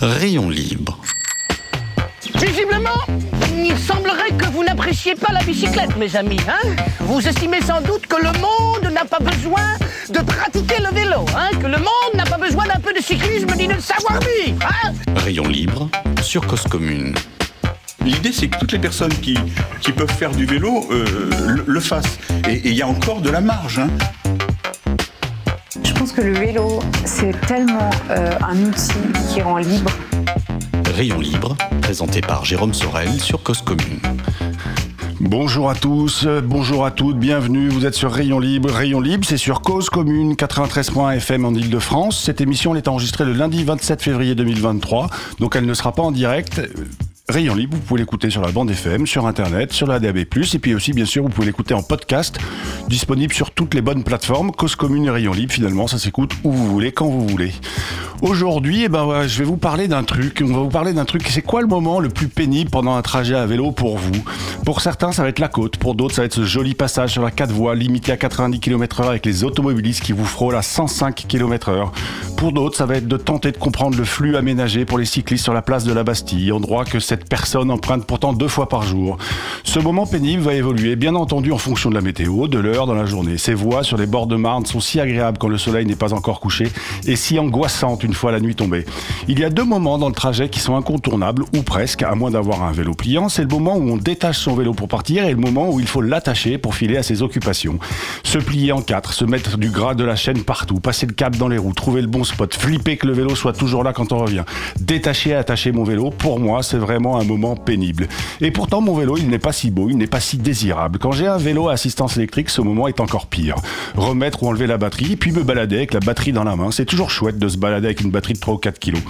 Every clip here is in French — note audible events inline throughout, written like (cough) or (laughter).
Rayon libre. Visiblement, il semblerait que vous n'appréciez pas la bicyclette, mes amis. Hein vous estimez sans doute que le monde n'a pas besoin de pratiquer le vélo, hein que le monde n'a pas besoin d'un peu de cyclisme ni de savoir-vivre. Hein Rayon libre sur Cause Commune. L'idée, c'est que toutes les personnes qui, qui peuvent faire du vélo euh, le, le fassent. Et il y a encore de la marge. Hein. Je pense que le vélo, c'est tellement euh, un outil qui rend libre. Rayon libre, présenté par Jérôme Sorel sur Cause Commune. Bonjour à tous, euh, bonjour à toutes, bienvenue. Vous êtes sur Rayon Libre. Rayon Libre, c'est sur Cause Commune 93.fm en Ile-de-France. Cette émission elle est enregistrée le lundi 27 février 2023, donc elle ne sera pas en direct. Rayon Libre, vous pouvez l'écouter sur la bande FM, sur Internet, sur la DAB+, et puis aussi, bien sûr, vous pouvez l'écouter en podcast, disponible sur toutes les bonnes plateformes. Cause Commune et Rayon Libre, finalement, ça s'écoute où vous voulez, quand vous voulez. Aujourd'hui, eh ben, je vais vous parler d'un truc. On va vous parler d'un truc. C'est quoi le moment le plus pénible pendant un trajet à vélo pour vous? Pour certains, ça va être la côte. Pour d'autres, ça va être ce joli passage sur la 4 voies, limité à 90 km/h avec les automobilistes qui vous frôlent à 105 km/h. Pour d'autres, ça va être de tenter de comprendre le flux aménagé pour les cyclistes sur la place de la Bastille, endroit que cette personne emprunte pourtant deux fois par jour. Ce moment pénible va évoluer, bien entendu, en fonction de la météo, de l'heure dans la journée. Ces voies sur les bords de Marne sont si agréables quand le soleil n'est pas encore couché et si angoissantes une fois la nuit tombée. Il y a deux moments dans le trajet qui sont incontournables, ou presque, à moins d'avoir un vélo pliant. C'est le moment où on détache son vélo pour partir et le moment où il faut l'attacher pour filer à ses occupations. Se plier en quatre, se mettre du gras de la chaîne partout, passer le cap dans les roues, trouver le bon spot, flipper que le vélo soit toujours là quand on revient. Détacher et attacher mon vélo, pour moi, c'est vraiment un moment pénible. Et pourtant, mon vélo, il n'est pas si beau, il n'est pas si désirable. Quand j'ai un vélo à assistance électrique, ce moment est encore pire. Remettre ou enlever la batterie, puis me balader avec la batterie dans la main. C'est toujours chouette de se balader avec une batterie de 3 ou 4 kilos.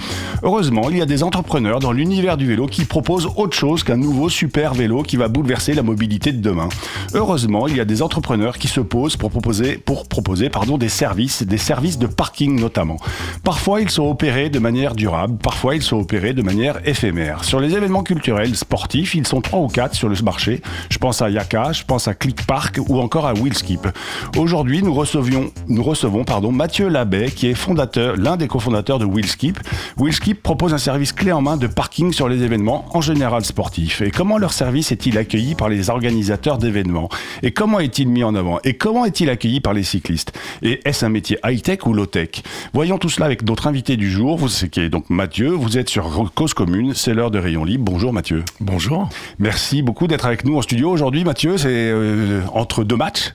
Heureusement, il y a des entrepreneurs dans l'univers du vélo qui proposent autre chose qu'un nouveau super vélo qui va bouleverser la mobilité de demain. Heureusement, il y a des entrepreneurs qui se posent pour proposer, pour proposer pardon, des services, des services de parking notamment. Parfois, ils sont opérés de manière durable, parfois, ils sont opérés de manière éphémère. Sur les événements culturels, sportifs, ils sont trois ou quatre sur le marché. Je pense à Yaka, je pense à Click Park ou encore à Willskip. Aujourd'hui, nous recevions, nous recevons pardon, Mathieu Labbé, qui est fondateur, l'un des cofondateurs de Willskip. Willskip propose un service clé en main de parking sur les événements, en général sportifs. Et comment leur service est-il accueilli par les organisateurs d'événements? Et comment est-il mis en avant? Et comment est-il accueilli par les cyclistes? Et est-ce un métier high-tech ou low-tech? Voyons tout cela avec notre invité du jour, qui est donc Mathieu. Vous êtes sur Cause Commune, c'est l'heure de Rayon Libre. Bonjour Mathieu. Bonjour. Merci beaucoup d'être avec nous en studio aujourd'hui, Mathieu. C'est euh, entre deux matchs.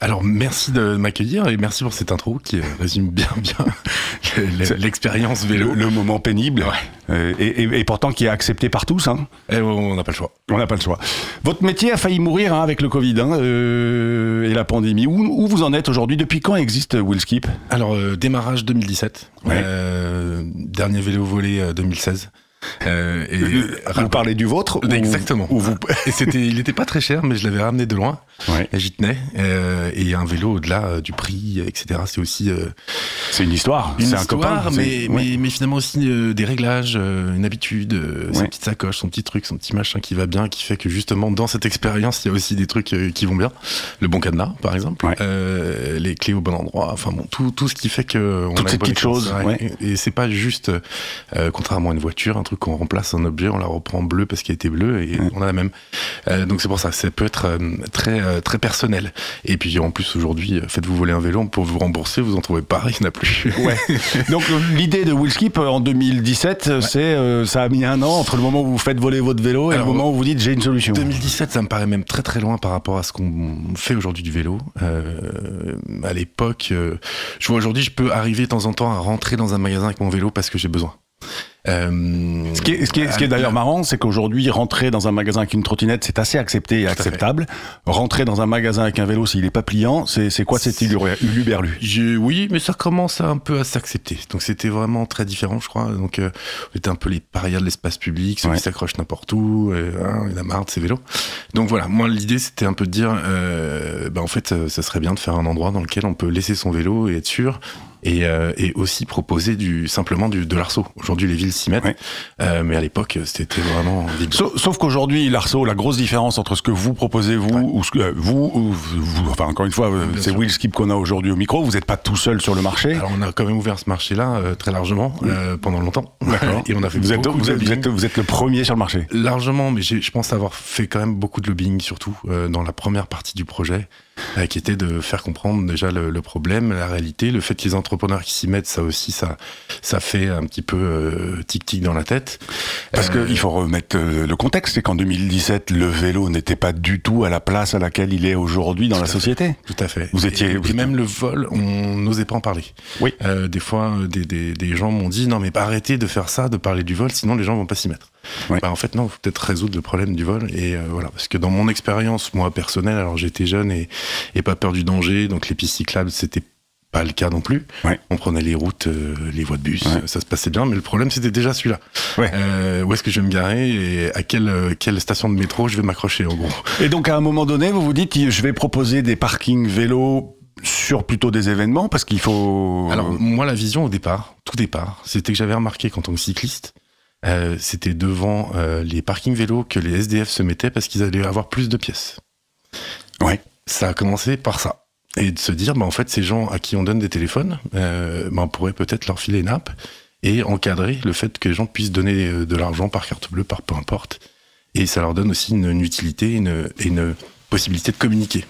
Alors merci de m'accueillir et merci pour cette intro qui résume bien bien (laughs) l'expérience vélo. Le, le moment pénible. Euh, et, et, et, pourtant qui est accepté par tous. Hein. Et on n'a pas le choix. On n'a pas le choix. Votre métier a failli mourir hein, avec le Covid hein, euh, et la pandémie. Où, où vous en êtes aujourd'hui? Depuis quand existe Willskip Alors euh, démarrage 2017. Ouais. dernier vélo volé 2016. Euh, et vous parlez du vôtre Exactement. Ou vous... et c'était, il n'était pas très cher, mais je l'avais ramené de loin. Ouais. Et j'y tenais. Euh, et un vélo au-delà euh, du prix, etc. C'est aussi. Euh, c'est une histoire. Une c'est histoire, un copain. mais, ouais. mais, mais, finalement aussi euh, des réglages, une habitude, Ouais. sa petite sacoche, son petit truc, son petit machin qui va bien, qui fait que justement dans cette expérience, il y a aussi des trucs qui vont bien. Le bon cadenas, par exemple. Les clés au bon endroit. Enfin bon, tout, tout ce qui fait que. On Toutes a ces petites choses. Et, et c'est pas juste, contrairement à une voiture, un truc qu'on remplace un objet, on la reprend bleue parce qu'elle était bleue et Ouais. on a la même. Euh, donc c'est pour ça, ça peut être euh, très euh, très personnel. Et puis en plus aujourd'hui, faites-vous voler un vélo pour vous rembourser, vous en trouvez pas, (laughs) il n'y en a plus. Ouais. Donc l'idée de Willskip en 2017, euh, c'est euh, ça a mis un an entre le moment où vous faites voler votre vélo et Alors, le moment où vous dites j'ai une solution. 2017, ça me paraît même très très loin par rapport à ce qu'on fait aujourd'hui du vélo. Euh, à l'époque, je vois aujourd'hui, je peux arriver de temps en temps à rentrer dans un magasin avec mon vélo parce que j'ai besoin. Euh, Ce qui est, ce qui est, ce est d'ailleurs marrant, c'est qu'aujourd'hui, rentrer dans un magasin avec une trottinette, c'est assez accepté et acceptable. Rentrer dans un magasin avec un vélo, s'il est pas pliant, c'est c'est quoi cet uluberlu J'ai- Oui, mais ça commence un peu à s'accepter. Donc c'était vraiment très différent, je crois. Donc euh, on était un peu les parias de l'espace public, ceux Ouais. qui s'accrochent n'importe où, euh, hein, il a marre de ces vélos. Donc voilà, moi l'idée c'était un peu de dire, euh, bah, en fait, ça serait bien de faire un endroit dans lequel on peut laisser son vélo et être sûr et, euh, et aussi proposer du simplement du, de l'arceau. Aujourd'hui, les villes s'y mettent, Ouais. euh, mais à l'époque, c'était vraiment. Sauf, sauf qu'aujourd'hui, l'Arceau, la grosse différence entre ce que vous proposez, vous, ou ce que euh, vous, ou vous, enfin encore une fois, euh, c'est. Will Skip qu'on a aujourd'hui au micro. Vous n'êtes pas tout seul sur le marché. Alors, on a quand même ouvert ce marché-là euh, très largement euh, pendant longtemps. D'accord. (laughs) Et on a fait vous êtes, vous, de êtes, vous, lobbying. êtes, vous êtes le premier sur le marché. Largement, mais je pense avoir fait quand même beaucoup de lobbying, surtout euh, dans la première partie du projet, qui était de faire comprendre déjà le, le problème, la réalité, le fait que les entrepreneurs qui s'y mettent, ça aussi, ça, ça fait un petit peu euh, tic-tic dans la tête. Parce Euh, qu'il faut remettre euh, le contexte, c'est qu'en 2017, le vélo n'était pas du tout à la place à laquelle il est aujourd'hui dans la société. Tout à fait. Vous étiez- Et, et même le vol, on n'osait pas en parler. Oui. Euh, des fois, euh, des, des, des gens m'ont dit non, mais arrêtez de faire ça, de parler du vol, sinon les gens vont pas s'y mettre. Oui. Bah, en fait, non, faut peut-être résoudre le problème du vol. Et euh, voilà, parce que dans mon expérience, moi personnelle, alors j'étais jeune et, et pas peur du danger, donc les pistes cyclables, c'était pas le cas non plus. Ouais. On prenait les routes, euh, les voies de bus, Ouais. ça se passait bien, mais le problème c'était déjà celui-là. Ouais. Euh, où est-ce que je vais me garer et à quelle, quelle station de métro je vais m'accrocher en gros. Et donc à un moment donné, vous vous dites, je vais proposer des parkings vélos sur plutôt des événements parce qu'il faut. Alors moi la vision au départ, tout départ, c'était que j'avais remarqué qu'en tant que cycliste, euh, c'était devant euh, les parkings vélos que les SDF se mettaient parce qu'ils allaient avoir plus de pièces. Ouais. Ça a commencé par ça. Et de se dire, bah, en fait, ces gens à qui on donne des téléphones, euh, bah, on pourrait peut-être leur filer une app et encadrer le fait que les gens puissent donner euh, de l'argent par carte bleue, par peu importe. Et ça leur donne aussi une, une utilité une, une possibilité de communiquer.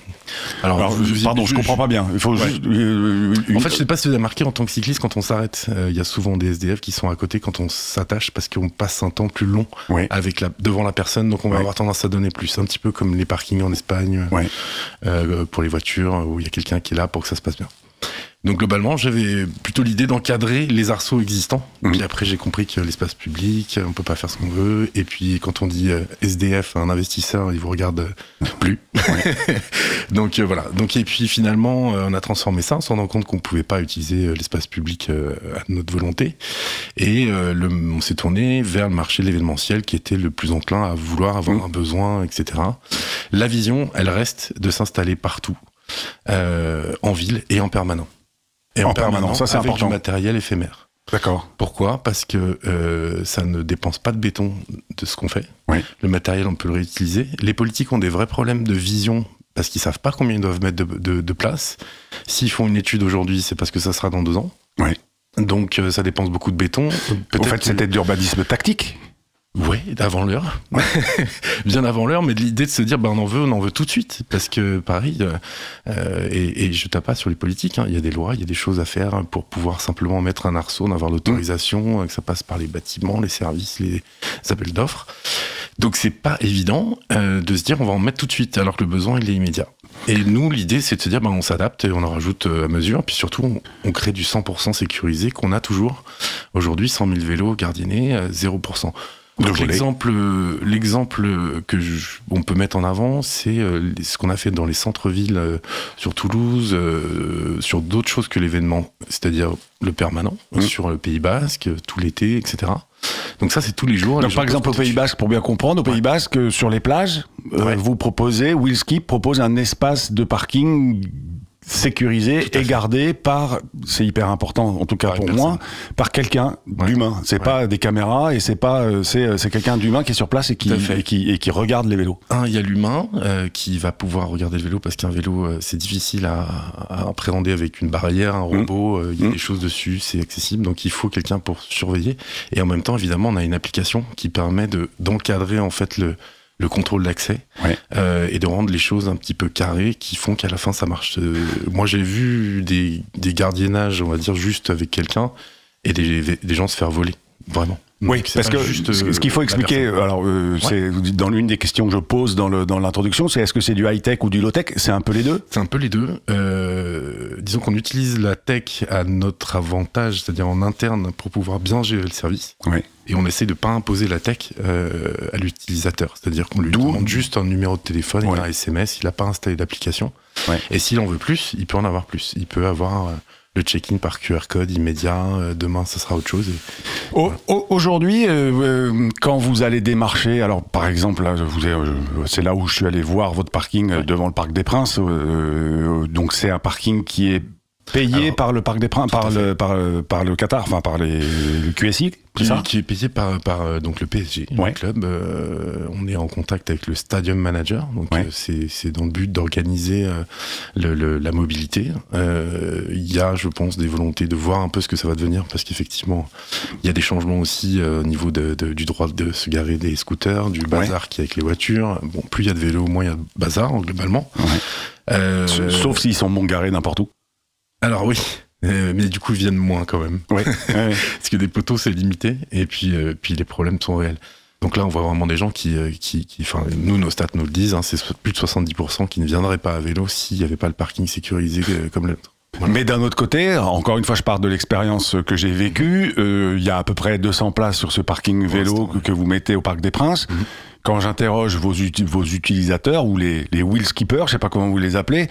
Alors, je- pardon, je, je- comprends pas bien. Il faut Ouais. juste. euh, une- en fait, je sais pas si vous avez remarqué en tant que cycliste, quand on s'arrête, euh, il y a souvent des SDF qui sont à côté quand on s'attache parce qu'on passe un temps plus long Ouais. avec la, devant la personne, donc on va Ouais. avoir tendance à donner plus. Un petit peu comme les parkings en Espagne euh, pour les voitures où il y a quelqu'un qui est là pour que ça se passe bien. Donc globalement, j'avais plutôt l'idée d'encadrer les arceaux existants. Mhm. Puis après, j'ai compris que l'espace public, on peut pas faire ce qu'on veut. Et puis quand on dit euh, SDF, un investisseur, il vous regarde euh, plus. (laughs) Donc euh, voilà. Donc et puis finalement, on a transformé ça en se rendant compte qu'on pouvait pas utiliser l'espace public à notre volonté. Et euh, le, on s'est tourné vers le marché de l'événementiel qui était le plus enclin à vouloir avoir Mhm. un besoin, etc. La vision, elle reste de s'installer partout, euh, en ville et en permanent. Et En permanent, ça, c'est avec important. du matériel éphémère. D'accord. Pourquoi? Parce que euh, ça ne dépense pas de béton de ce qu'on fait. Oui. Le matériel, on peut le réutiliser. Les politiques ont des vrais problèmes de vision parce qu'ils savent pas combien ils doivent mettre de, de- de place. S'ils font une étude aujourd'hui, c'est parce que ça sera dans deux ans. Oui. Donc euh, ça dépense beaucoup de béton. Peut-être fait, c'était de l'urbanisme tactique. Ouais, avant l'heure. (laughs) Bien avant l'heure, mais l'idée de se dire, ben, on en veut, on en veut tout de suite. Parce que, pareil, euh, euh, et, et je tape pas sur les politiques, hein, il y a des lois, il y a des choses à faire pour pouvoir simplement mettre un arceau, d'avoir l'autorisation, euh, que ça passe par les bâtiments, les services, les appels d'offres. Donc c'est pas évident euh, de se dire, on va en mettre tout de suite, alors que le besoin, il est immédiat. Et nous, l'idée, c'est de se dire, ben, on s'adapte et on en rajoute euh, à mesure. Puis surtout, on, on crée du 100% sécurisé qu'on a toujours. Aujourd'hui, 100 000 vélos gardiennés, euh, 0%. Donc, voler. L'exemple, l'exemple que je- on peut mettre en avant, c'est euh, ce qu'on a fait dans les centres-villes euh, sur Toulouse, euh, sur d'autres choses que l'événement, c'est-à-dire le permanent, Mmh. sur le Pays Basque, tout l'été, etc. Donc ça, c'est tous les jours. Donc, par exemple, au Pays Basque, pour bien comprendre, au Pays Basque, euh, sur les plages, euh, vous proposez, Willskip propose un espace de parking sécurisé et gardé par, c'est hyper important en tout cas Par pour moi, par quelqu'un Ouais. d'humain. C'est Ouais. pas des caméras et c'est pas, euh, c'est euh, c'est quelqu'un d'humain qui est sur place et qui, et qui et qui regarde les vélos. Un, il y a l'humain euh, qui va pouvoir regarder le vélo parce qu'un vélo, euh, c'est difficile à, à appréhender avec une barrière, un robot, euh, il y a Mm. des choses dessus, c'est accessible, donc il faut quelqu'un pour surveiller. Et en même temps, évidemment, on a une application qui permet de d'encadrer en fait le le contrôle d'accès Ouais. euh, et de rendre les choses un petit peu carrées qui font qu'à la fin ça marche. Euh, moi j'ai vu des, des gardiennages, on va dire juste avec quelqu'un et des, des gens se faire voler, vraiment. Oui, parce que juste, ce euh, ce qu'il faut expliquer, alors euh, c'est dans l'une des questions que je pose dans l'introduction, c'est est-ce que c'est du high tech ou du low tech C'est un peu les deux. C'est un peu les deux. Euh, disons qu'on utilise la tech à notre avantage, c'est-à-dire en interne, pour pouvoir bien gérer le service. Oui. Et on essaie de pas imposer la tech euh, à l'utilisateur. C'est-à-dire qu'on lui demande juste un numéro de téléphone, Ouais. un SMS, il n'a pas installé d'application. Ouais. Et s'il en veut plus, il peut en avoir plus. Il peut avoir le check-in par QR code immédiat. euh, demain, ça sera autre chose. Aujourd'hui, euh, euh, quand vous allez démarcher, alors par exemple, c'est là où je suis allé voir votre parking devant le Parc des Princes. euh, donc c'est un parking qui est Payé Alors, par le Parc des Princes, à par le, par, le- par le Qatar, enfin par les, le QSI, c'est qui, ça qui est payé par, par euh, donc le PSG, Ouais. le club. Euh, on est en contact avec le stadium manager, donc Ouais. euh, c'est dans le but d'organiser euh, la mobilité. Euh, Il y a, je pense, des volontés de voir un peu ce que ça va devenir, parce qu'effectivement, il y a des changements aussi euh, au niveau de, de- du droit de se garer des scooters, du bazar qui est avec les voitures. Bon, plus il y a de vélos, moins il y a de bazar, globalement. Ouais. Euh, Sauf s'ils sont bon garés n'importe où. Alors oui, euh, mais du coup, ils viennent moins quand même. (laughs) Ouais. ouais. Parce que des poteaux, c'est limité, et puis, euh, puis les problèmes sont réels. Donc là, on voit vraiment des gens qui, euh, qui, qui enfin, nous, nos stats nous le disent, hein, c'est plus de 70% qui ne viendraient pas à vélo s'il n'y avait pas le parking sécurisé comme le nôtre. Voilà. Mais d'un autre côté, encore une fois, je pars de l'expérience que j'ai vécue. euh, Il y a à peu près 200 places sur ce parking vélo que, vous mettez au Parc des Princes. Mhm. Quand j'interroge vos, vos utilisateurs ou les, les wheel skippers, je sais pas comment vous les appelez,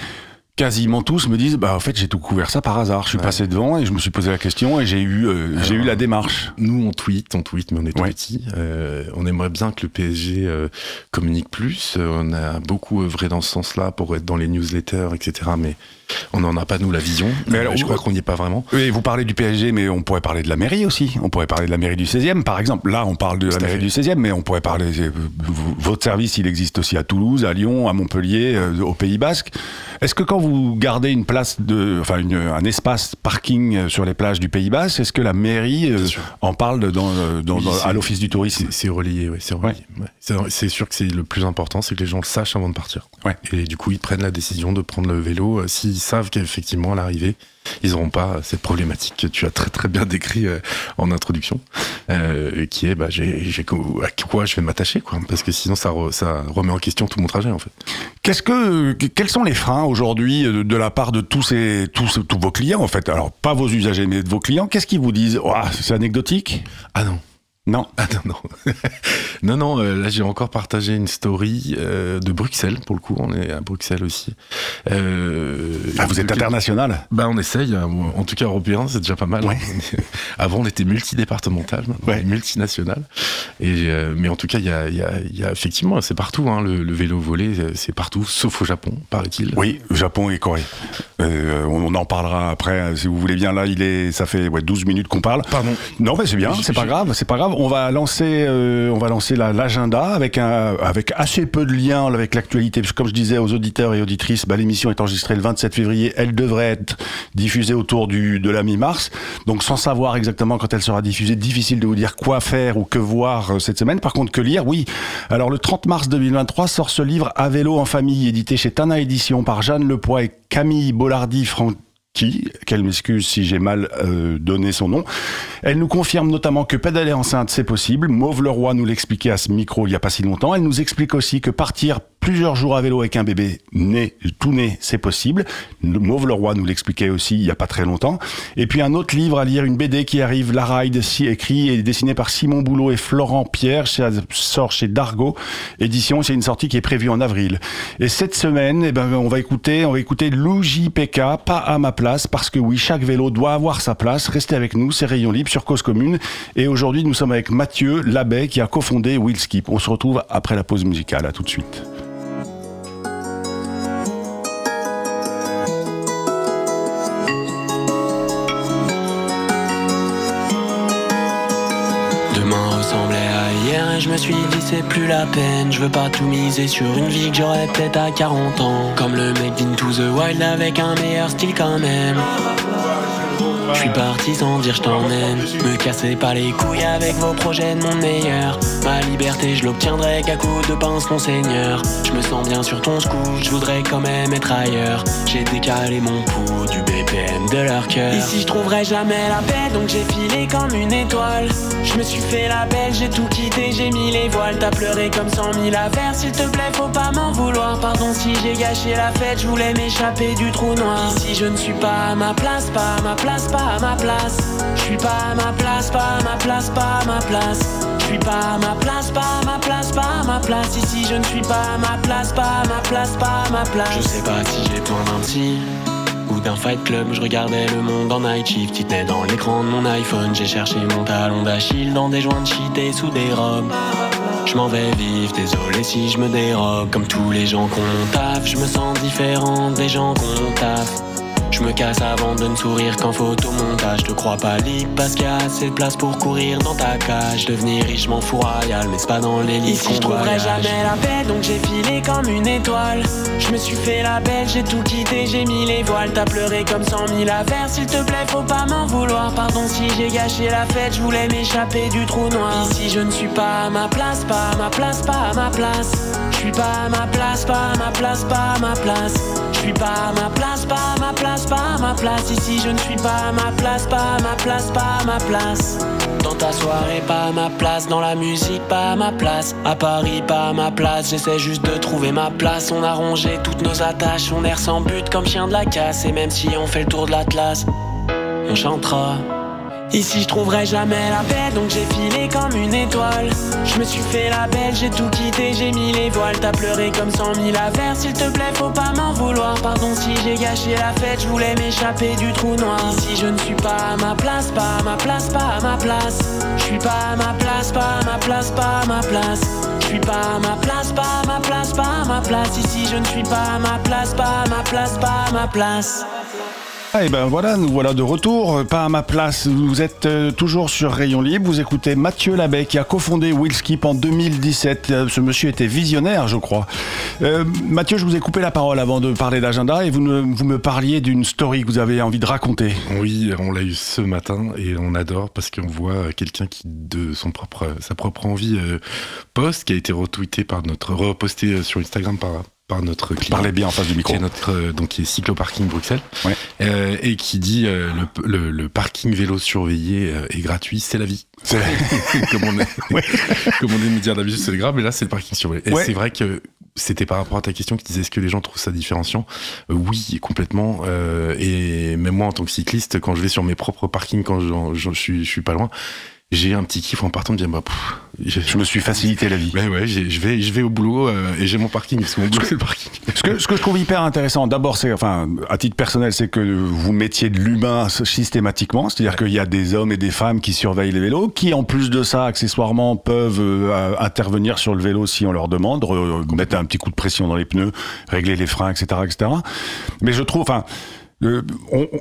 quasiment tous me disent bah en fait j'ai tout couvert ça par hasard. Je suis Ouais. passé devant et je me suis posé la question et j'ai eu euh, j'ai eu la démarche. Nous, on tweet, on tweet, mais on est tout Ouais. petit. Euh, on aimerait bien que le PSG euh, communique plus. Euh, on a beaucoup œuvré dans ce sens-là pour être dans les newsletters, etc. Mais on n'en a pas, nous, la vision. Mais Euh, alors, je crois qu'on n'y est pas vraiment. Oui, vous parlez du PSG, mais on pourrait parler de la mairie aussi. On pourrait parler de la mairie du 16e, par exemple. Là, on parle de la mairie fait. du 16e, mais on pourrait parler. euh, Votre service, il existe aussi à Toulouse, à Lyon, à Montpellier, euh, au Pays Basque. Est-ce que quand vous gardez une place de, enfin, une- un espace parking sur les plages du Pays Basque, est-ce que la mairie en parle dans, dans- Oui, dans- c'est- à l'office du tourisme C'est relayé, ouais, c'est relayé. ouais. C'est- C'est sûr que c'est le plus important, c'est que les gens le sachent avant de partir. Ouais. Et du coup, ils prennent la décision de prendre le vélo s'ils savent qu'effectivement, à l'arrivée, ils n'auront pas cette problématique que tu as très très bien décrit euh, en introduction, euh, qui est bah, j'ai, à quoi je vais m'attacher, quoi, parce que sinon ça, re- ça remet en question tout mon trajet en fait. Qu'est-ce que, quels sont les freins aujourd'hui euh, de, de la part de tous ces, tous, tous vos clients en fait? Alors pas vos usagers, mais de vos clients. Qu'est-ce qu'ils vous disent? Ouah, C'est anecdotique? Ah non. Non. Ah non, non. (laughs) non, non, euh, là j'ai encore partagé une story euh, de Bruxelles, pour le coup, on est à Bruxelles aussi. Euh, Ah, vous êtes international. Bah on essaye, hein. en tout cas européen, c'est déjà pas mal. Ouais. (laughs) Avant on était multidépartemental, maintenant Ouais. multinational. Et mais en tout cas il y a, il y a- il y a effectivement c'est partout, hein, le, le vélo volé c'est partout, sauf au Japon, paraît-il. Oui, Japon et Corée. Euh, on en parlera après, si vous voulez bien. Là, il est, ça fait ouais, 12 minutes qu'on parle. Pardon. Non, mais c'est bien, c'est pas grave, c'est pas grave. On va lancer, euh, on va lancer la- l'agenda avec un, avec assez peu de liens avec l'actualité, comme je disais aux auditeurs et auditrices, bah, l'émission est enregistrée le 27 février. Elle devrait être diffusée autour du de la mi-mars. Donc, sans savoir exactement quand elle sera diffusée, difficile de vous dire quoi faire ou que voir euh, cette semaine. Par contre, que lire, oui. Alors, le 30 mars 2023 sort ce livre À vélo en famille, édité chez Tana Édition par Jeanne Lepoix et Camille Bollardi-Franck qui, qu'elle m'excuse si j'ai mal euh, donné son nom. Elle nous confirme notamment que pédaler enceinte, c'est possible. Mauve Leroy nous l'expliquait à ce micro il y a pas si longtemps. Elle nous explique aussi que partir plusieurs jours à vélo avec un bébé né, tout né, c'est possible. Mauve Leroy nous l'expliquait aussi il y a pas très longtemps. Et puis un autre livre à lire, une BD qui arrive, La Ride, si écrit et dessiné par Simon Boulot et Florent Pierre, ça sort chez Dargo Édition. C'est une sortie qui est prévue en avril. Et cette semaine, eh ben, on va écouter, on va écouter Lou JPK, pas à ma place, parce que oui, chaque vélo doit avoir sa place. Restez avec nous, c'est Rayon Libre sur Cause Commune. Et aujourd'hui, nous sommes avec Mathieu Labbé, qui a cofondé Wheelskip. On se retrouve après la pause musicale. À tout de suite. Dit c'est plus la peine. Je veux pas tout miser sur une vie que j'aurais peut-être à 40 ans. Comme le mec d'Into the Wild avec un meilleur style quand même. Je suis parti sans dire je t'emmène. Me cassez pas les couilles avec vos projets de mon meilleur. Ma liberté, je l'obtiendrai qu'à coup de pince, mon seigneur. Je me sens bien sur ton scoot, je voudrais quand même être ailleurs. J'ai décalé mon pouls du BPM de leur cœur. Ici, je trouverai jamais la paix, donc j'ai filé comme une étoile. Je me suis fait la belle, j'ai tout quitté, j'ai mis les voiles. T'as pleuré comme cent mille affaires, s'il te plaît, faut pas m'en vouloir. Pardon si j'ai gâché la fête, je voulais m'échapper du trou noir. Ici, je ne suis pas à ma place, pas à ma place, pas à ma place. Je suis pas à ma place, pas à ma place, pas à ma place. Je suis pas à ma place, pas à ma place, pas à ma place. Ici, je ne suis pas à ma place, pas à ma place, pas à ma place. Je sais pas si j'ai besoin d'un petit d'un fight club, je regardais le monde en night shift. Il dans l'écran de mon iPhone. J'ai cherché mon talon d'Achille dans des joints de shit et sous des robes. Je m'en vais vivre, désolé si je me dérobe. Comme tous les gens qu'on taf, je me sens différent des gens qu'on taf. Je me casse avant de ne sourire qu'en photomontage. Te crois pas libre parce qu'il y a assez de place pour courir dans ta cage. Devenir riche, m'en fous royal, mais c'est pas dans les lits. Ici, je trouverai jamais la paix, donc j'ai filé comme une étoile. Je me suis fait la belle, j'ai tout quitté, j'ai mis les voiles. T'as pleuré comme cent mille affaires, s'il te plaît, faut pas m'en vouloir. Pardon si j'ai gâché la fête, je voulais m'échapper du trou noir. Ici, je ne suis pas à ma place, pas à ma place, pas à ma place. Suis pas à ma place, pas à ma place, pas à ma place. Je suis pas à ma place, pas à ma place, pas à ma place. Ici, je ne suis pas à ma place, pas à ma place, pas à ma place. Dans ta soirée, pas à ma place. Dans la musique, pas à ma place. À Paris, pas à ma place. J'essaie juste de trouver ma place. On a rongé toutes nos attaches. On erre sans but comme chien de la casse. Et même si on fait le tour de l'Atlas, on chantera. Ici je trouverai jamais la paix donc j'ai filé comme une étoile Je me suis fait la belle, j'ai tout quitté, j'ai mis les voiles T'as pleuré comme cent mille affaires, s'il te plaît faut pas m'en vouloir Pardon si j'ai gâché la fête, je voulais m'échapper du trou noir Ici je ne suis pas à ma place, pas à ma place, pas à ma place Je suis pas à ma place, pas à ma place, pas à ma place Je suis pas à ma place, pas à ma place, pas à ma place Ici je ne suis pas à ma place, pas à ma place, pas à ma place Ah, et ben voilà, nous voilà de retour, pas à ma place. Vous êtes euh, toujours sur Rayon Libre. Vous écoutez Mathieu Labbé qui a cofondé Willskip en 2017. Euh, ce monsieur était visionnaire, je crois. Euh, Mathieu, je vous ai coupé la parole avant de parler d'agenda et vous, me parliez d'une story que vous avez envie de raconter. Oui, on l'a eu ce matin et on adore parce qu'on voit quelqu'un qui, de son propre, sa propre envie, poste, qui a été retweeté par notre, reposté sur Instagram par, par notre client. Parlez bien en face du micro. Qui est notre, euh, donc qui est Cycloparking Bruxelles. Ouais. Euh, et qui dit euh, le, le, le parking vélo surveillé et gratuit, c'est la vie. C'est- (laughs) comme on est, (laughs) comme on aime dire d'habitude, c'est grave, mais là c'est le parking surveillé. Et Ouais. c'est vrai que c'était par rapport à ta question qui disait est-ce que les gens trouvent ça différenciant? Euh, Oui, complètement. Et même moi en tant que cycliste, quand je vais sur mes propres parkings, quand je suis, je suis pas loin, j'ai un petit kiff en partant de dire bah, pff, Je me suis facilité la vie. Ouais, ouais, je vais, je vais au boulot euh, et j'ai mon parking mon boulot c'est le parking. Ce que, ce que je trouve hyper intéressant, d'abord, c'est, enfin, à titre personnel, c'est que vous mettiez de l'humain systématiquement, c'est-à-dire qu'il y a des hommes et des femmes qui surveillent les vélos, qui en plus de ça, accessoirement, peuvent euh, intervenir sur le vélo si on leur demande, re- mettre un petit coup de pression dans les pneus, régler les freins, etc., etc. Mais je trouve, enfin, euh, on- on-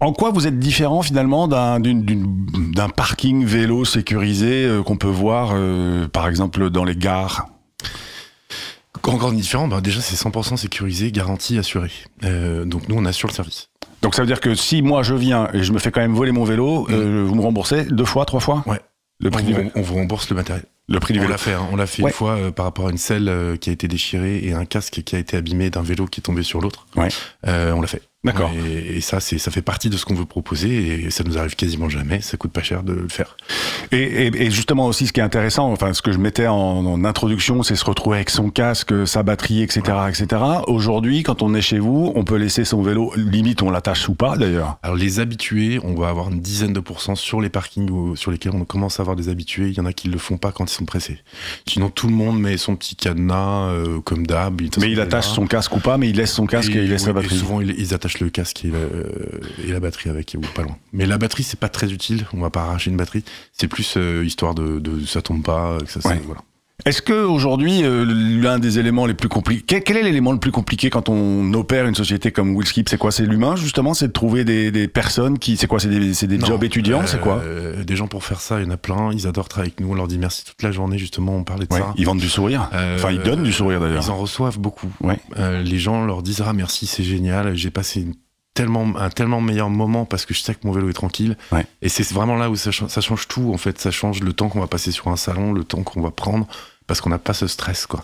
en quoi vous êtes différent finalement d'un parking vélo sécurisé euh, qu'on peut voir, euh, par exemple, dans les gares? Grand, grand différent, bah, déjà c'est 100% sécurisé, garanti, assuré. Euh, donc nous on assure le service. Donc ça veut dire que si moi je viens et je me fais quand même voler mon vélo, euh, vous me remboursez deux fois, trois fois? Ouais. Le On, prix du vous- vélo. on vous rembourse le matériel. Le prix du On vélo. l'a fait, hein. on l'a fait Ouais. une fois euh, par rapport à une selle euh, qui a été déchirée et un casque qui a été abîmé d'un vélo qui est tombé sur l'autre. Ouais. Euh, on l'a fait. D'accord. Et, et ça, c'est, ça fait partie de ce qu'on veut proposer et ça nous arrive quasiment jamais. Ça coûte pas cher de le faire. Et, et- et justement aussi, ce qui est intéressant, enfin ce que je mettais en, en introduction, c'est se retrouver avec son casque, sa batterie, etc., etc. Aujourd'hui, quand on est chez vous, on peut laisser son vélo, limite on l'attache ou pas d'ailleurs. Alors les habitués, on va avoir une dizaine de pourcents sur les parkings où- sur lesquels on commence à avoir des habitués. Il y en a qui le font pas quand ils sont pressés. Sinon tout le monde met son petit cadenas euh, comme d'hab. Mais il attache son casque ou pas, mais il laisse son casque et, il laisse oui, la batterie. souvent, ils, ils attachent le casque et, le- et la batterie avec, ou pas loin. Mais la batterie, c'est pas très utile. On va pas arracher une batterie. C'est plus euh, histoire de, de ça tombe pas, que ça, ça- Ouais. voilà. Est-ce que aujourd'hui, euh, l'un des éléments les plus compliqués, quel, est l'élément le plus compliqué quand on opère une société comme Willskip C'est quoi? C'est l'humain justement? C'est de trouver des, des personnes qui, c'est quoi? C'est des, des Non, jobs étudiants C'est quoi? Euh, Des gens pour faire ça, il y en a plein. Ils adorent travailler avec nous. On leur dit merci toute la journée. Justement, on parlait de Ouais, ça. Ils vendent du sourire. Euh, Enfin, ils donnent du sourire d'ailleurs. Ils en reçoivent beaucoup. Ouais. Euh, les gens leur disent ah merci c'est génial j'ai passé une tellement un tellement meilleur moment parce que je sais que mon vélo est tranquille Ouais. et c'est vraiment là où ça, cha- ça change tout en fait ça change le temps qu'on va passer sur un salon le temps qu'on va prendre parce qu'on n'a pas ce stress quoi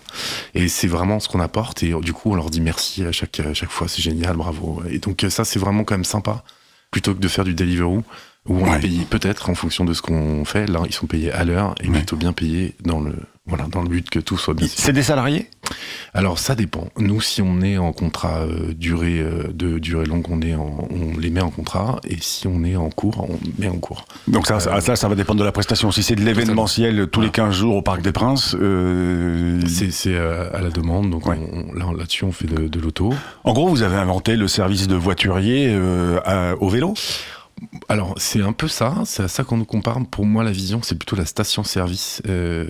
et c'est vraiment ce qu'on apporte et du coup on leur dit merci à chaque à chaque fois c'est génial bravo et donc euh, ça c'est vraiment quand même sympa plutôt que de faire du Deliveroo où on Ouais. est payé peut-être en fonction de ce qu'on fait là ils sont payés à l'heure et Ouais. plutôt bien payés dans le voilà dans le but que tout soit bien C'est des salariés? Alors ça dépend. Nous, si on est en contrat euh, durée euh, de durée longue, on est en- on les met en contrat, et si on est en cours, on met en cours. Donc ça, ça, ça, ça va dépendre de la prestation. Si c'est de l'événementiel tous les 15 jours au Parc des Princes, euh, C'est c'est, euh, à la demande, donc Ouais. on- là là-dessus on fait de, de l'auto. en gros, vous avez inventé le service de voiturier euh, à- au vélo? Alors, c'est un peu ça, c'est à ça qu'on nous compare. Pour moi, la vision, c'est plutôt la station-service euh,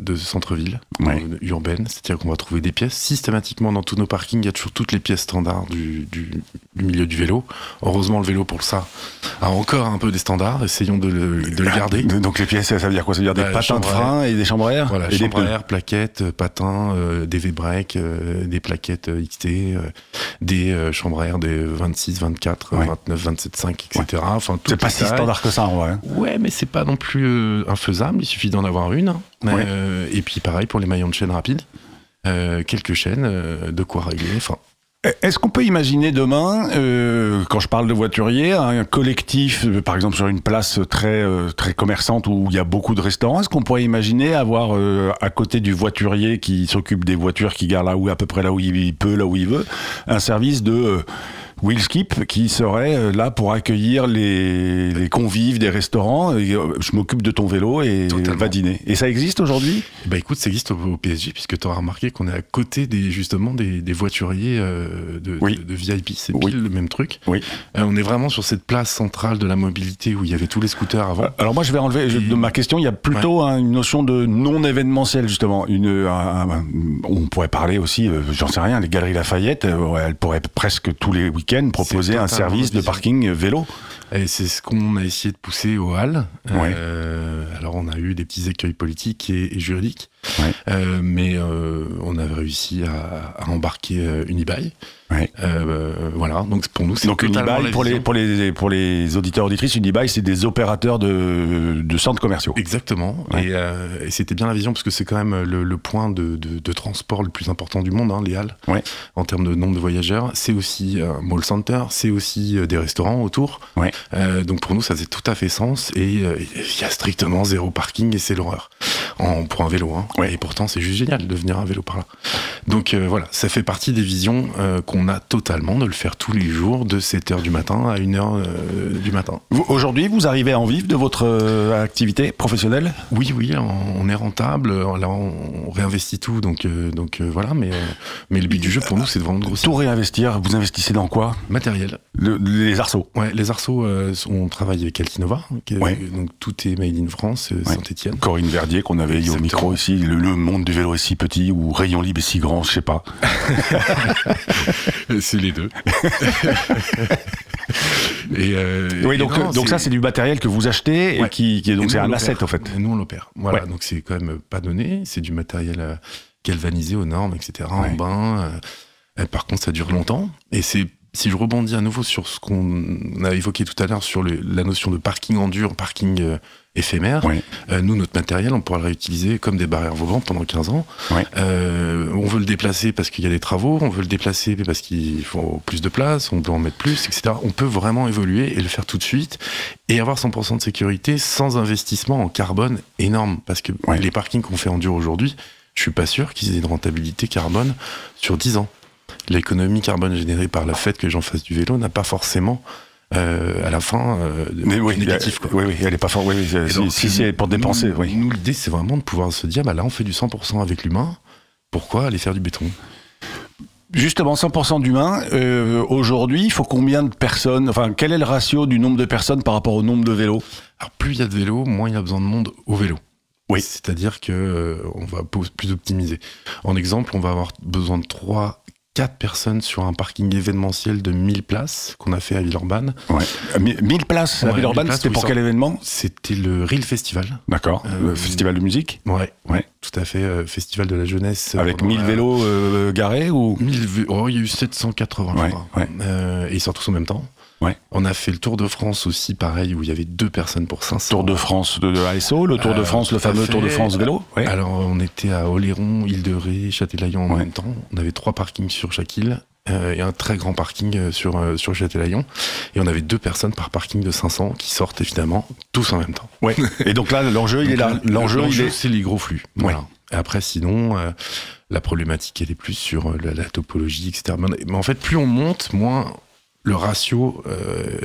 de centre-ville, Ouais. urbaine. C'est-à-dire qu'on va trouver des pièces. Systématiquement, dans tous nos parkings, il y a toujours toutes les pièces standards du, du- du milieu du vélo. Heureusement, le vélo, pour ça, a encore un peu des standards. Essayons de le, de le garder. Donc les pièces, ça veut dire quoi? Ça veut dire des Bah, patins de frein et des chambres à air Voilà, et des chambre à air, plaquettes, euh, patins, euh, des V-breaks, euh, des plaquettes euh, XT, euh, des chambres à air des 26, 24, euh, Ouais. 29, 27, 5, etc. Enfin, C'est toutes pas si standard que ça en vrai. hein. Ouais, mais c'est pas non plus euh, infaisable. Il suffit d'en avoir une. Ouais. Euh, et puis pareil pour les maillons de chaîne rapides. Euh, quelques chaînes, de quoi régler. Enfin, Est-ce qu'on peut imaginer demain, euh, quand je parle de voituriers, un collectif, euh, par exemple sur une place très euh, très commerçante où il y a beaucoup de restaurants, est-ce qu'on pourrait imaginer avoir à côté du voiturier qui s'occupe des voitures, qui gare là où à peu près là où il peut, là où il veut, un service de euh, Wheelskip qui serait euh, là pour accueillir les, les convives des restaurants. euh, je m'occupe de ton vélo et Totalement. va dîner. Et ça existe aujourd'hui? Bah écoute, ça existe au, au PSG puisque tu auras remarqué qu'on est à côté des justement des, des voituriers euh, de, Oui. de, de VIP. C'est Oui. pile le même truc. Oui. Euh, on est vraiment sur cette place centrale de la mobilité où il y avait tous les scooters avant. Alors moi je vais enlever de ma question, il y a plutôt hein, une notion de non événementiel justement. Une, un- un- on pourrait parler aussi, j'en sais rien, les galeries Lafayette, elles pourraient presque tous les week-ends proposer un service de parking vélo. Et c'est ce qu'on a essayé de pousser au Halles. Ouais. Euh, alors on a eu des petits écueils politiques et, et juridiques, Ouais. Euh, mais euh, on avait réussi à, à embarquer Unibail. Ouais. Voilà, donc pour nous c'est Donc Unibail, pour les, vision. pour, les, pour les auditeurs auditrices, Unibail c'est des opérateurs de, de centres commerciaux. Exactement, et, et c'était bien la vision parce que c'est quand même le, le point de, de- de transport le plus important du monde, hein, les Halles, en termes de nombre de voyageurs. C'est aussi un mall center, c'est aussi des restaurants autour. Ouais. Euh, donc pour nous, ça faisait tout à fait sens et euh, il y a strictement zéro parking et c'est l'horreur. En, pour un vélo, hein. Ouais. Et pourtant, c'est juste génial de venir à vélo par là. Donc euh, voilà, ça fait partie des visions euh, qu'on a totalement de le faire tous les jours de 7h du matin à 1h du matin. Aujourd'hui, vous arrivez à en vivre de votre euh, activité professionnelle? Oui, oui, on, on est rentable. Là, on, on réinvestit tout, donc, euh, donc euh, voilà. Mais, euh, mais le but du jeu pour nous, c'est de vendre grossir. Tout réinvestir, vous investissez dans quoi? Matériel. Le- Les arceaux. Ouais, les arceaux, euh, on travaille avec Altinova, Ouais. donc tout est made in France, euh, Ouais. Saint-Etienne. Corinne Verdier qu'on avait eu au micro ici, le, le monde du vélo est si petit ou Rayon Libre est si grand, je sais pas. (laughs) c'est les deux. (laughs) et, euh, Oui, et donc, non, donc ça c'est du matériel que vous achetez et Ouais. qui, qui est donc c'est un asset en fait. Et nous, on l'opère. Voilà, donc c'est quand même pas donné. C'est du matériel galvanisé aux normes, etc. En bain. par contre, ça dure longtemps. Et c'est si je rebondis à nouveau sur ce qu'on a évoqué tout à l'heure sur le- la notion de parking en dur, parking euh, éphémère, euh, nous, notre matériel, on pourra le réutiliser comme des barrières volantes pendant 15 ans. Euh, on veut le déplacer parce qu'il y a des travaux, on veut le déplacer parce qu'il faut plus de place, on peut en mettre plus, etc. On peut vraiment évoluer et le faire tout de suite et avoir 100% de sécurité sans investissement en carbone énorme. Parce que les parkings qu'on fait en dur aujourd'hui, je suis pas sûr qu'ils aient une rentabilité carbone sur 10 ans. L'économie carbone générée par le fait que j'en fasse du vélo n'a pas forcément euh, à la fin euh, de- Mais oui, négatif. quoi. oui, oui, elle est pas forte. Oui, si donc, si c'est pour dépenser, nous, oui. Nous, l'idée, c'est vraiment de pouvoir se dire, bah là, on fait du 100% avec l'humain. Pourquoi aller faire du béton? Justement, 100% d'humains. euh, Aujourd'hui, il faut combien de personnes Enfin, quel est le ratio du nombre de personnes par rapport au nombre de vélos? Alors, plus il y a de vélos, moins il y a besoin de monde au vélo. Oui. C'est-à-dire que euh, on va plus optimiser. En exemple, on va avoir besoin de 3 4 personnes sur un parking événementiel de 1000 places qu'on a fait à Villeurbanne. Ouais. 1000 places à Ouais, Villeurbanne, 1000 places, c'était pour quel événement? C'était le Real Festival. D'accord. Euh, le festival de musique? Ouais, Ouais. tout à fait. euh, Festival de la jeunesse. Avec pendant 1000 la- vélos euh, garés ou? 1000 vé- oh, il y a eu 780, Ouais, je crois. ouais. Euh, et ils sortent tous en même temps. Ouais. On a fait le Tour de France aussi, pareil, où il y avait deux personnes pour 500. Tour de France de, de ASO, le Tour de Euh, France, le fameux fait. Tour de France vélo Ouais. Alors, on était à Oléron, Île-de-Ré, Châtelaillon en Ouais. même temps. On avait trois parkings sur chaque île. euh, et un très grand parking euh, sur, euh, sur Châtelaillon. Et on avait deux personnes par parking de 500 qui sortent évidemment tous en même temps. Ouais. (laughs) Et donc là, l'enjeu, il est là. L'enjeu, il est. c'est les gros flux. Voilà. Et après, sinon, euh, la problématique, elle est plus sur la, la topologie, etc. Mais en fait, plus on monte, moins le ratio euh,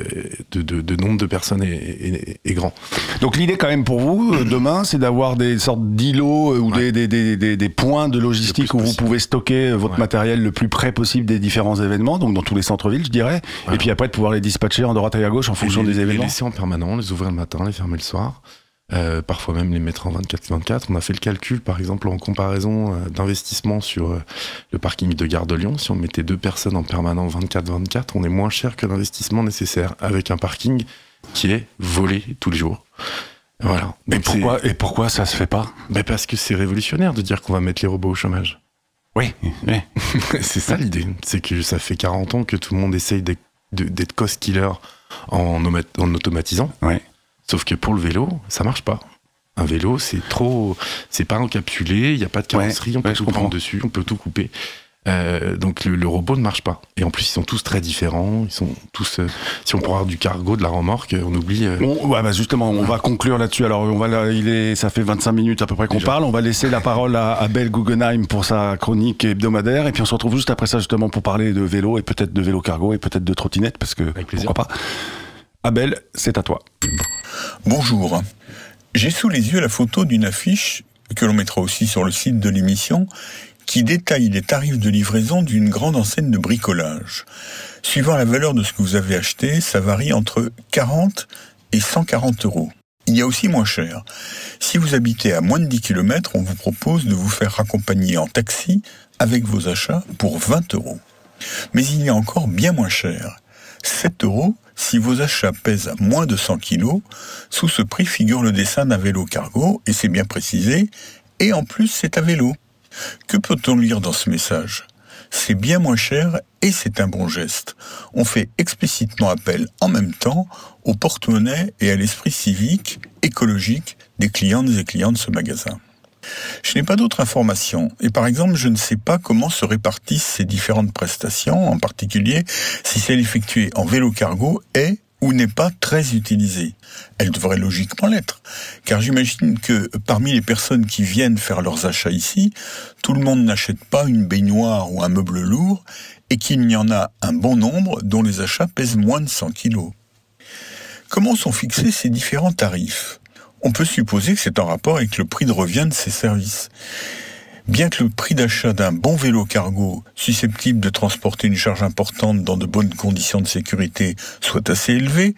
de, de- de nombre de personnes est, est- est grand. Donc l'idée quand même pour vous, euh, demain, c'est d'avoir des sortes d'îlots euh, ou Ouais. des, des, des, des- des points de logistique où vous pouvez stocker euh, votre Ouais. matériel le plus près possible des différents événements, donc dans tous les centres-villes, je dirais. Voilà. Et puis après, de pouvoir les dispatcher en droite et à gauche en fonction Et les, des les événements. laisser en permanent, les ouvrir le matin, les fermer le soir. Euh, parfois même les mettre en 24-24. On a fait le calcul, par exemple, en comparaison euh, d'investissement sur euh, le parking de Gare de Lyon. Si on mettait deux personnes en permanent 24-24, on est moins cher que l'investissement nécessaire avec un parking qui est volé tous les jours. Voilà. Pourquoi, et pourquoi ça se fait pas? Ben Parce que c'est révolutionnaire de dire qu'on va mettre les robots au chômage. Oui. oui. (laughs) c'est ça l'idée. C'est que ça fait 40 ans que tout le monde essaye d'être de- d'être cost killer en, oma- en automatisant. Ouais. Sauf que pour le vélo, ça marche pas. Un vélo, c'est trop. C'est pas encapsulé, il n'y a pas de carrosserie, on peut ouais, tout prendre dessus, on peut tout couper. Euh, donc le, le robot ne marche pas. Et en plus, ils sont tous très différents. Ils sont tous. euh, si on pourrait avoir du cargo, de la remorque, on oublie. euh, ouais, bah justement, on va conclure là-dessus. Alors, on va, là, il est, ça fait 25 minutes à peu près qu'on parle. On va laisser la parole à Abel Guggenheim pour sa chronique hebdomadaire, et puis on se retrouve juste après ça justement pour parler de vélo et peut-être de vélo cargo et peut-être de trottinette parce que Avec plaisir. pourquoi pas. Abel, c'est à toi. Bonjour. J'ai sous les yeux la photo d'une affiche que l'on mettra aussi sur le site de l'émission qui détaille les tarifs de livraison d'une grande enseigne de bricolage. Suivant la valeur de ce que vous avez acheté, ça varie entre 40 et 140 euros. Il y a aussi moins cher. Si vous habitez à moins de 10 km, on vous propose de vous faire accompagner en taxi avec vos achats pour 20 euros. Mais il y a encore bien moins cher. 7 euros si vos achats pèsent moins de 100 kg. Sous ce prix figure le dessin d'un vélo cargo, et c'est bien précisé, et en plus c'est à vélo. Que peut-on lire dans ce message? C'est bien moins cher et c'est un bon geste. On fait explicitement appel en même temps au porte-monnaie et à l'esprit civique, écologique des clientes et clients de ce magasin. Je n'ai pas d'autres informations et par exemple je ne sais pas comment se répartissent ces différentes prestations, en particulier si celle effectuée en vélo cargo est ou n'est pas très utilisée. Elle devrait logiquement l'être, car j'imagine que parmi les personnes qui viennent faire leurs achats ici, tout le monde n'achète pas une baignoire ou un meuble lourd et qu'il y en a un bon nombre dont les achats pèsent moins de 100 kilos. Comment sont fixés ces différents tarifs? On peut supposer que c'est en rapport avec le prix de revient de ces services. Bien que le prix d'achat d'un bon vélo cargo, susceptible de transporter une charge importante dans de bonnes conditions de sécurité, soit assez élevé,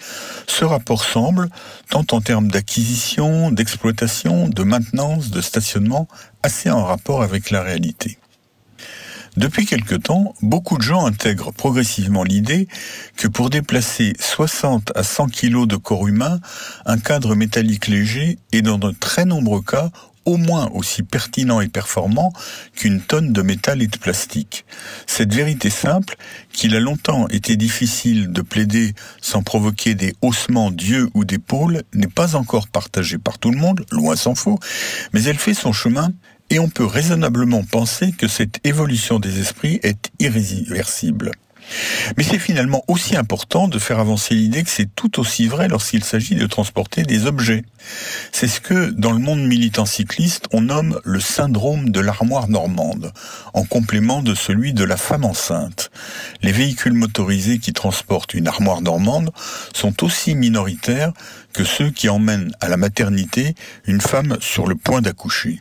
ce rapport semble, tant en termes d'acquisition, d'exploitation, de maintenance, de stationnement, assez en rapport avec la réalité. Depuis quelque temps, beaucoup de gens intègrent progressivement l'idée que pour déplacer 60 à 100 kg de corps humain, un cadre métallique léger est dans de très nombreux cas au moins aussi pertinent et performant qu'une tonne de métal et de plastique. Cette vérité simple, qu'il a longtemps été difficile de plaider sans provoquer des haussements d'yeux ou d'épaules, n'est pas encore partagée par tout le monde, loin s'en faut, mais elle fait son chemin et on peut raisonnablement penser que cette évolution des esprits est irréversible. Mais c'est finalement aussi important de faire avancer l'idée que c'est tout aussi vrai lorsqu'il s'agit de transporter des objets. C'est ce que, dans le monde militant cycliste, on nomme le syndrome de l'armoire normande, en complément de celui de la femme enceinte. Les véhicules motorisés qui transportent une armoire normande sont aussi minoritaires que ceux qui emmènent à la maternité une femme sur le point d'accoucher.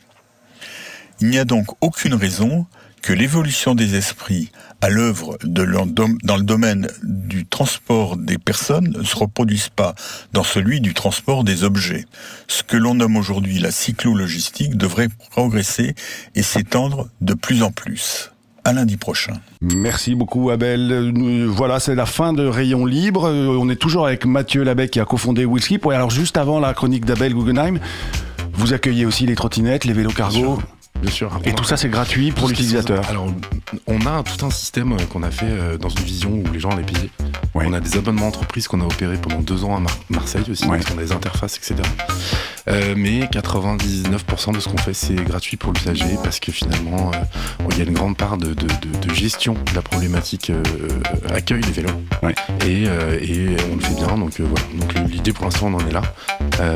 Il n'y a donc aucune raison que l'évolution des esprits à l'œuvre dans le domaine du transport des personnes ne se reproduise pas dans celui du transport des objets. Ce que l'on nomme aujourd'hui la cyclo-logistique devrait progresser et s'étendre de plus en plus. À lundi prochain. Merci beaucoup Abel. Voilà, c'est la fin de Rayon Libre. Euh, On est toujours avec Mathieu Labec qui a cofondé. Ouais, alors juste avant la chronique d'Abel Guggenheim, vous accueillez aussi les trottinettes, les vélos cargo. Bien sûr. Et tout ça, c'est gratuit pour l'utilisateur. Alors, on a tout un système qu'on a fait euh, dans une vision où les gens allaient payer. Ouais. On a des abonnements entreprises qu'on a opérés pendant deux ans à Mar- Marseille aussi, Ouais. parce qu'on a des interfaces, etc. Euh, mais 99% de ce qu'on fait, c'est gratuit pour l'usager parce que finalement, euh, il y a une grande part de, de- de- de gestion de la problématique euh, accueil des vélos. Ouais. Et, et on le fait bien, donc voilà. Donc l'idée pour l'instant, on en est là.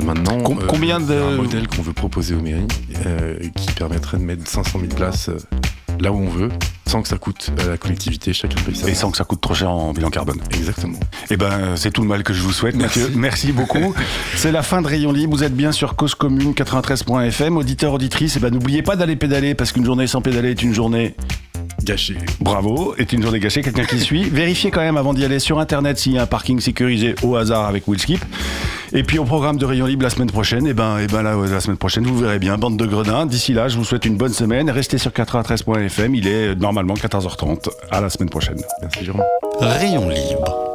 Maintenant, Com- combien de- un modèle qu'on veut proposer aux mairies qui de mettre 500 000 places euh, là où on veut, sans que ça coûte à la collectivité, chacun paye ça. Et sans que ça coûte trop cher en bilan carbone. Exactement. Eh ben, c'est tout le mal que je vous souhaite, Mathieu. Merci beaucoup. (laughs) c'est la fin de Rayon Libre. Vous êtes bien sur Cause Commune 93.fm. Auditeur, auditrice, eh ben, n'oubliez pas d'aller pédaler parce qu'une journée sans pédaler est une journée Gâché. Bravo, est une journée gâchée, quelqu'un qui suit. (laughs) Vérifiez quand même avant d'y aller sur internet s'il y a un parking sécurisé au hasard avec Willskip. Et puis au programme de Rayon Libre la semaine prochaine, et ben, et ben là, la semaine prochaine, vous verrez bien, bande de gredins. D'ici là, je vous souhaite une bonne semaine. Restez sur 93.fm, il est normalement 14h30. À la semaine prochaine. Merci Jérôme. Rayon libre